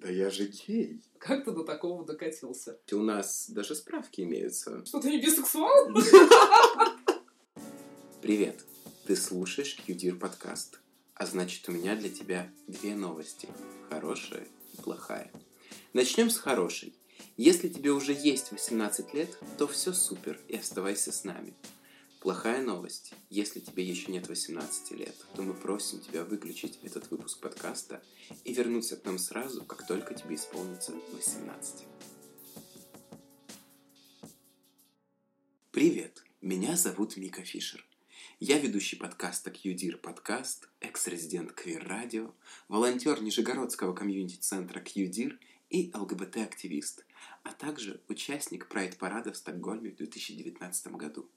Да я же гей. Как ты до такого докатился? У нас даже справки имеются. Что, ты не бисексуал? Привет. Ты слушаешь Кьюдир подкаст. А значит, у меня для тебя две новости. Хорошая и плохая. Начнем с хорошей. Если тебе уже есть 18 лет, то все супер и оставайся с нами. Плохая новость. Если тебе еще нет 18 лет, то мы просим тебя выключить этот выпуск подкаста и вернуться к нам сразу, как только тебе исполнится 18. Привет, меня зовут Мика Фишер. Я ведущий подкаста QDIR подкаст, экс-резидент Квир Радио, волонтер Нижегородского комьюнити-центра QDIR и ЛГБТ-активист, а также участник прайд-парада в Стокгольме в 2019 году.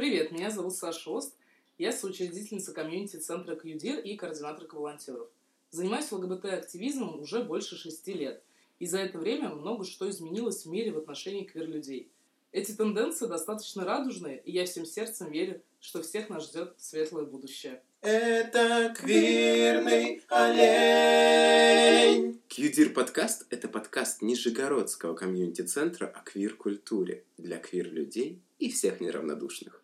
Привет, меня зовут Саша Ост. Я соучредительница комьюнити-центра КЮДИР и координаторка волонтеров. Занимаюсь ЛГБТ-активизмом уже больше шести лет. И за это время много что изменилось в мире в отношении квир-людей. Эти тенденции достаточно радужные, и я всем сердцем верю, что всех нас ждет светлое будущее. Это квирный олень. Кьюдир подкаст – это подкаст Нижегородского комьюнити-центра о квир-культуре для квир-людей и всех неравнодушных.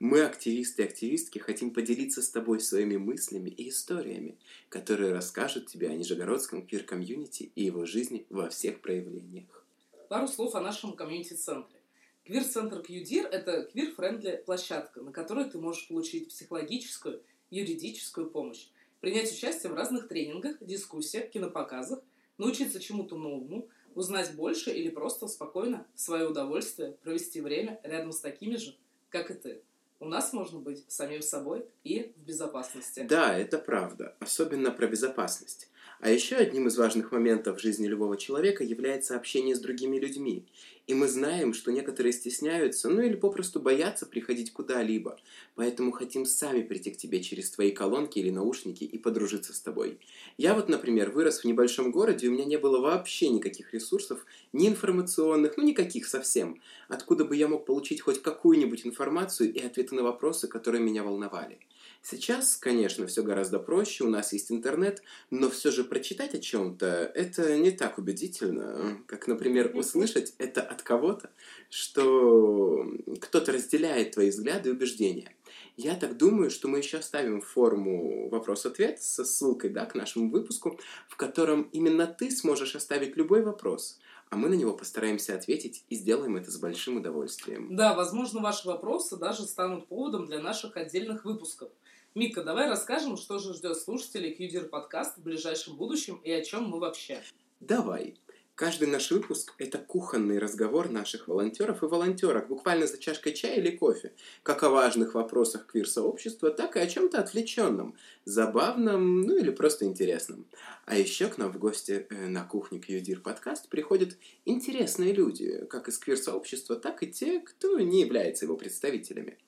Мы, активисты и активистки, хотим поделиться с тобой своими мыслями и историями, которые расскажут тебе о Нижегородском квир- community и его жизни во всех проявлениях. Пару слов о нашем community -центре. Квир-центр Кьюдир – это queer-friendly площадка, на которой ты можешь получить психологическую, юридическую помощь, принять участие в разных тренингах, дискуссиях, кинопоказах, научиться чему-то новому, узнать больше или просто спокойно, в свое удовольствие, провести время рядом с такими же, как и ты. У нас можно быть самим собой и в безопасности. Да, это правда. Особенно про безопасность. А еще одним из важных моментов в жизни любого человека является общение с другими людьми. И мы знаем, что некоторые стесняются, ну или попросту боятся приходить куда-либо. Поэтому хотим сами прийти к тебе через твои колонки или наушники и подружиться с тобой. Я вот, например, вырос в небольшом городе, у меня не было вообще никаких ресурсов, ни информационных, ну никаких совсем. Откуда бы я мог получить хоть какую-нибудь информацию и ответы на вопросы, которые меня волновали. Сейчас, конечно, все гораздо проще, у нас есть интернет, но все же прочитать о чем-то это не так убедительно, как, например, услышать это от кого-то, что кто-то разделяет твои взгляды и убеждения. Я так думаю, что мы еще оставим форму вопрос-ответ со ссылкой да, к нашему выпуску, в котором именно ты сможешь оставить любой вопрос, а мы на него постараемся ответить и сделаем это с большим удовольствием. Да, возможно, ваши вопросы даже станут поводом для наших отдельных выпусков. Мика, давай расскажем, что же ждет слушателей QDIR подкаст в ближайшем будущем и о чем мы вообще. Давай. Каждый наш выпуск – это кухонный разговор наших волонтеров и волонтерок, буквально за чашкой чая или кофе, как о важных вопросах квир-сообщества, так и о чем-то отвлеченном, забавном, ну или просто интересном. А еще к нам в гости э, на кухне Кьюдир подкаст приходят интересные люди, как из квир-сообщества, так и те, кто не является его представителями.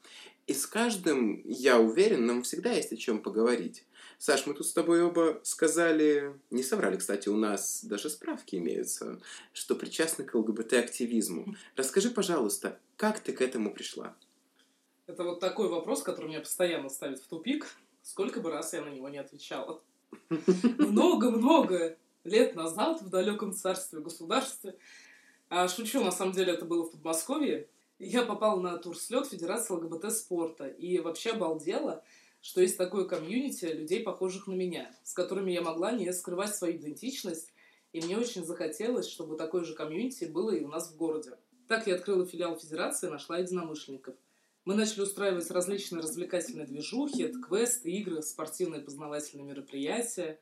И с каждым, я уверен, нам всегда есть о чем поговорить. Саш, мы тут с тобой оба сказали, не соврали, кстати, у нас даже справки имеются, что причастны к ЛГБТ-активизму. Расскажи, пожалуйста, как ты к этому пришла? Это вот такой вопрос, который меня постоянно ставит в тупик. Сколько бы раз я на него не отвечала. Много-много лет назад в далеком царстве государстве. А, шучу, на самом деле это было в Подмосковье. Я попала на турслет Федерации ЛГБТ спорта и вообще обалдела, что есть такое комьюнити людей, похожих на меня, с которыми я могла не скрывать свою идентичность, и мне очень захотелось, чтобы такое же комьюнити было и у нас в городе. Так я открыла филиал Федерации и нашла единомышленников. Мы начали устраивать различные развлекательные движухи, квесты, игры, спортивные познавательные мероприятия.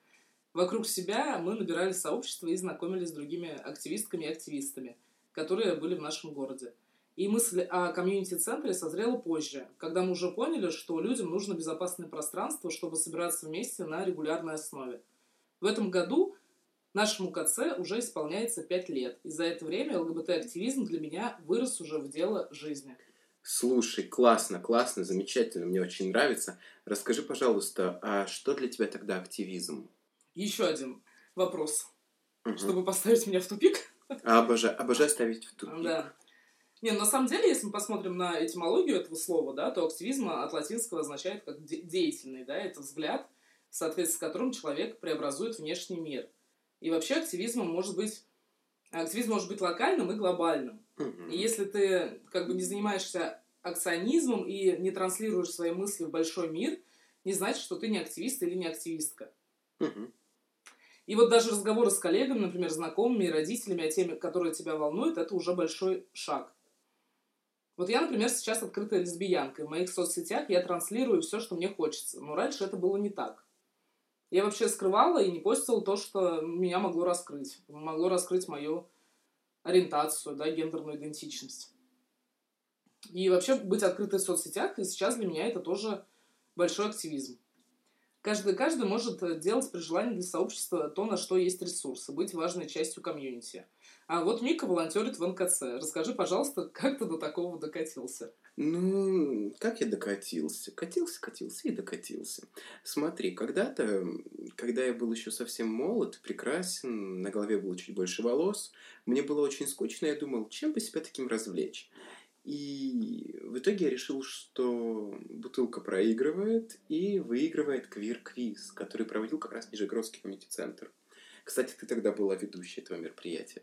Вокруг себя мы набирали сообщество и знакомились с другими активистками и активистами, которые были в нашем городе. И мысль о комьюнити-центре созрела позже, когда мы уже поняли, что людям нужно безопасное пространство, чтобы собираться вместе на регулярной основе. В этом году нашему КЦ уже исполняется 5 лет, и за это время ЛГБТ-активизм для меня вырос уже в дело жизни. Слушай, классно, классно, замечательно, мне очень нравится. Расскажи, пожалуйста, а что для тебя тогда активизм? Еще один вопрос, угу. чтобы поставить меня в тупик. Обожаю, обожаю ставить в тупик. Да. Не, на самом деле, если мы посмотрим на этимологию этого слова, да, то активизм от латинского означает как де- деятельный, да, это взгляд, в соответствии с которым человек преобразует внешний мир. И вообще активизмом может быть... Активизм может быть локальным и глобальным. Мгм. И если ты как бы не занимаешься акционизмом и не транслируешь свои мысли в большой мир, не значит, что ты не активист или не активистка. Мгм. И вот даже разговоры с коллегами, например, знакомыми и родителями о теме, которая тебя волнует, это уже большой шаг. Вот я, например, сейчас открытая лесбиянка. и В моих соцсетях я транслирую все, что мне хочется. Но раньше это было не так. Я вообще скрывала и не постила то, что меня могло раскрыть. Могло раскрыть мою ориентацию, да, гендерную идентичность. И вообще быть открытой в соцсетях, и сейчас для меня это тоже большой активизм. Каждый, каждый может э, делать при желании для сообщества то, на что есть ресурсы, быть важной частью комьюнити. А вот Мика волонтерит в НКЦ. Расскажи, пожалуйста, как ты до такого докатился? Ну, как я докатился? Катился, катился и докатился. Смотри, когда-то, когда я был еще совсем молод, прекрасен, на голове было чуть больше волос, мне было очень скучно, я думал, чем бы себя таким развлечь? И в итоге я решил, что бутылка проигрывает и выигрывает квир-квиз, который проводил как раз Нижегородский комьюнити-центр. Кстати, ты тогда была ведущей этого мероприятия.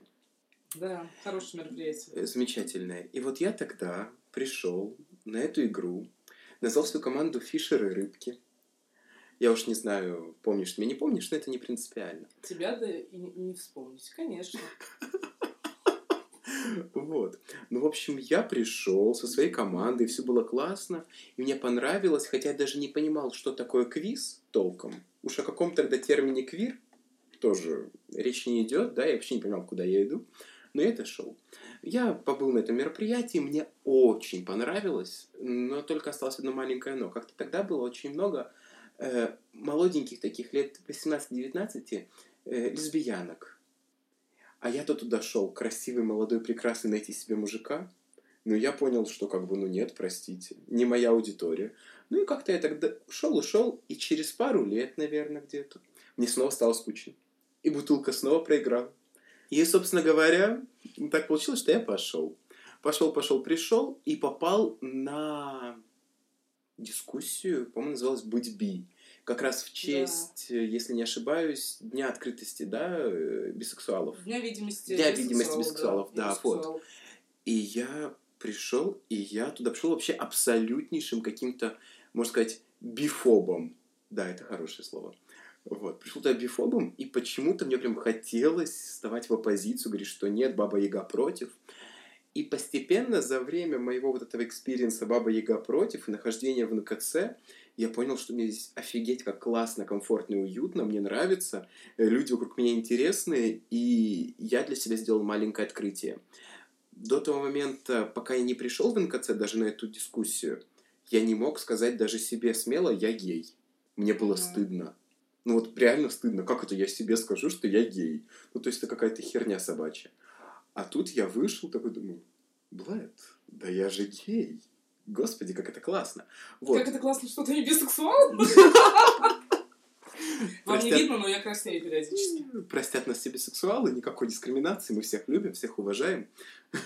Да, хорошее мероприятие. Э, Замечательное. И вот я тогда пришел на эту игру, назвал свою команду «Фишеры рыбки». Я уж не знаю, помнишь ты меня, не помнишь, но это не принципиально. Тебя да и не вспомнить, конечно. Вот. Ну, в общем, я пришел со своей командой, все было классно, и мне понравилось, хотя я даже не понимал, что такое квиз толком. Уж о каком тогда термине квир тоже речь не идет, да, я вообще не понимал, куда я иду, но я это шел. Я побыл на этом мероприятии, мне очень понравилось, но только осталось одно маленькое но. Как-то тогда было очень много э, молоденьких таких лет 18-19 э, лесбиянок. А я-то туда шел, красивый, молодой, прекрасный, найти себе мужика. Ну, я понял, что как бы, ну нет, простите, не моя аудитория. Ну и как-то я тогда шел и шел, и через пару лет, наверное, где-то, мне снова стало скучно. И бутылка снова проиграла. И, собственно говоря, так получилось, что я пошел. Пошел, пошел, пришел и попал на дискуссию, по-моему, называлась «Быть би». Как раз в честь, э, если не ошибаюсь, Дня открытости, да, э, бисексуалов. Дня видимости Дня видимости бисексуалов, да, вот. бисексуалов. И я пришел, и я туда пришел вообще абсолютнейшим каким-то, можно сказать, бифобом. Да, это хорошее слово. Вот, пришел туда бифобом, и почему-то мне прям хотелось вставать в оппозицию, говорить, что нет, Баба Яга против. И постепенно за время моего вот этого experience 'а Баба Яга против и нахождения в НКЦ я понял, что мне здесь офигеть как классно, комфортно и уютно, мне нравится, э, люди вокруг меня интересные, и я для себя сделал маленькое открытие. До того момента, пока я не пришел в НКЦ, даже на эту дискуссию, я не мог сказать даже себе смело «я гей». Мне было Мгм. стыдно. Ну вот реально стыдно. Как это я себе скажу, что я гей? Ну то есть это какая-то херня собачья. А тут я вышел такой, думаю, Блэд, да я же гей. Господи, как это классно. Вот. Как это классно, что ты не бисексуал? Вам не видно, но я краснею периодически. Простят нас все бисексуалы, никакой дискриминации, мы всех любим, всех уважаем.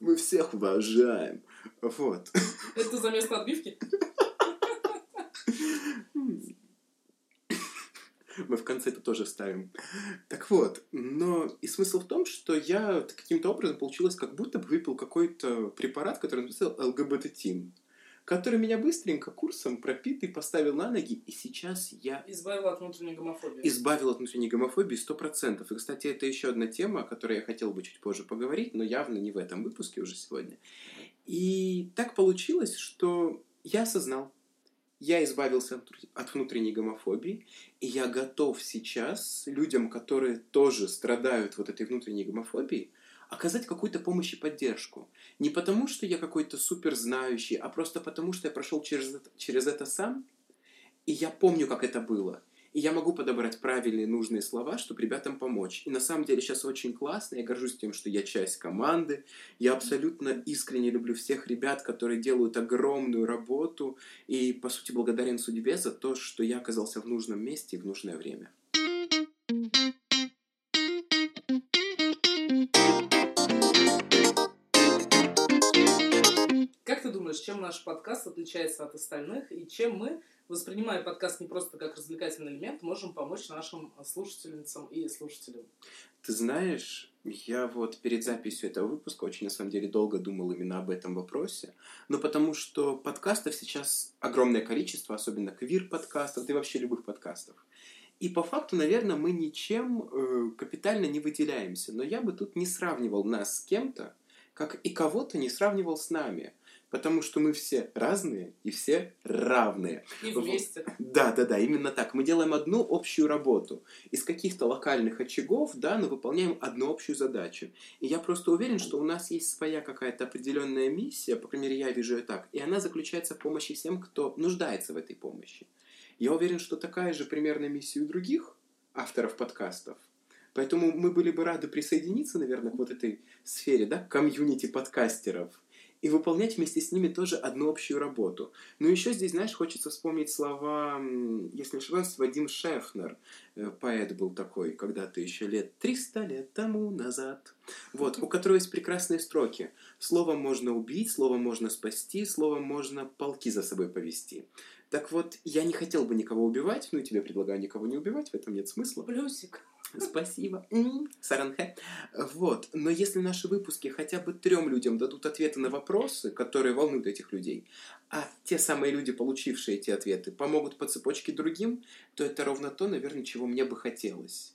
Мы всех уважаем. Вот. Это за место отбивки? Мы в конце это тоже вставим. Так вот, но и смысл в том, что я каким-то образом получилось, как будто бы выпил какой-то препарат, который называется ЛГБТ-тин, который меня быстренько курсом пропитый поставил на ноги, и сейчас я Избавила от внутренней гомофобии. избавил от внутренней гомофобии 100%. И, кстати, это еще одна тема, о которой я хотел бы чуть позже поговорить, но явно не в этом выпуске уже сегодня. И так получилось, что я осознал, я избавился от внутренней гомофобии, и я готов сейчас людям, которые тоже страдают вот этой внутренней гомофобией, оказать какую-то помощь и поддержку. Не потому, что я какой-то супер знающий, а просто потому, что я прошел через это, через это сам, и я помню, как это было. И я могу подобрать правильные, нужные слова, чтобы ребятам помочь. И на самом деле сейчас очень классно. Я горжусь тем, что я часть команды. Я абсолютно искренне люблю всех ребят, которые делают огромную работу. И, по сути, благодарен судьбе за то, что я оказался в нужном месте и в нужное время. Как ты думаешь, чем наш подкаст отличается от остальных и чем мы, воспринимая подкаст не просто как развлекательный элемент, можем помочь нашим слушательницам и слушателям. Ты знаешь, я вот перед записью этого выпуска очень, на самом деле, долго думал именно об этом вопросе. Но потому что подкастов сейчас огромное количество, особенно квир-подкастов, да и вообще любых подкастов. И по факту, наверное, мы ничем э, капитально не выделяемся. Но я бы тут не сравнивал нас с кем-то, как и кого-то не сравнивал с нами. Потому что мы все разные и все равные. И вместе. Да, да, да, именно так. Мы делаем одну общую работу. Из каких-то локальных очагов, да, но выполняем одну общую задачу. И я просто уверен, что у нас есть своя какая-то определенная миссия, по крайней мере, я вижу ее так, и она заключается в помощи всем, кто нуждается в этой помощи. Я уверен, что такая же примерная миссия у других авторов подкастов. Поэтому мы были бы рады присоединиться, наверное, к вот этой сфере, да, комьюнити подкастеров и выполнять вместе с ними тоже одну общую работу. Но еще здесь, знаешь, хочется вспомнить слова, если не ошибаюсь, Вадим Шефнер, э, поэт был такой, когда-то еще лет 300 лет тому назад, вот, у которого есть прекрасные строки. Словом можно убить, словом можно спасти, словом можно полки за собой повести. Так вот, я не хотел бы никого убивать, ну и тебе предлагаю никого не убивать, в этом нет смысла. Плюсик. Спасибо. Саранхэ. Вот. Но если наши выпуски хотя бы трем людям дадут ответы на вопросы, которые волнуют этих людей, а те самые люди, получившие эти ответы, помогут по цепочке другим, то это ровно то, наверное, чего мне бы хотелось.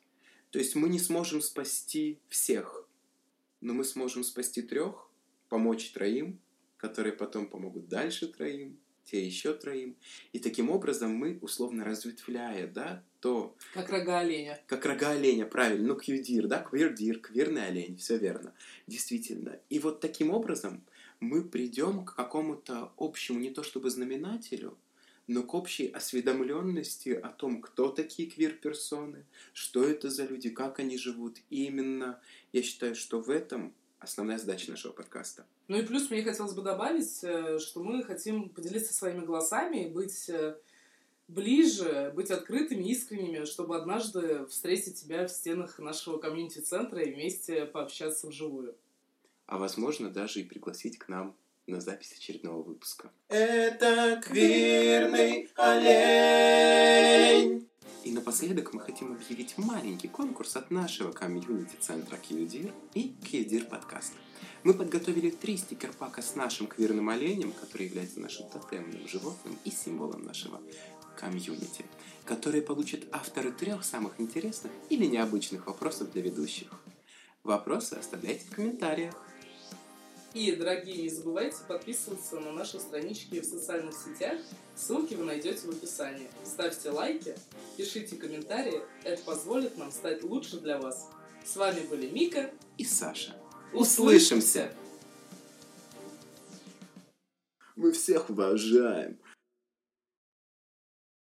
То есть мы не сможем спасти всех, но мы сможем спасти трех, помочь троим, которые потом помогут дальше троим, те еще троим. И таким образом мы, условно разветвляя, да, то... Как рога оленя. Как рога оленя, правильно. Ну, квирдир, да, квирдир, квирный олень, все верно. Действительно. И вот таким образом мы придем к какому-то общему, не то чтобы знаменателю, но к общей осведомленности о том, кто такие квир-персоны, что это за люди, как они живут. И именно я считаю, что в этом основная задача нашего подкаста. Ну и плюс мне хотелось бы добавить, э, что мы хотим поделиться своими голосами, быть э, ближе, быть открытыми, искренними, чтобы однажды встретить тебя в стенах нашего комьюнити-центра и вместе пообщаться вживую. А возможно, даже и пригласить к нам на запись очередного выпуска. Это квирный олень! И напоследок мы хотим объявить маленький конкурс от нашего комьюнити-центра QDIR и QDIR подкаст. Мы подготовили три стикер-пака с нашим квирным оленем, который является нашим тотемным животным и символом нашего комьюнити, которые получат авторы трех самых интересных или необычных вопросов для ведущих. Вопросы оставляйте в комментариях. И, дорогие, не забывайте подписываться на наши странички в социальных сетях. Ссылки вы найдете в описании. Ставьте лайки, пишите комментарии. Это позволит нам стать лучше для вас. С вами были Мика и Саша. Услышимся! Мы всех уважаем.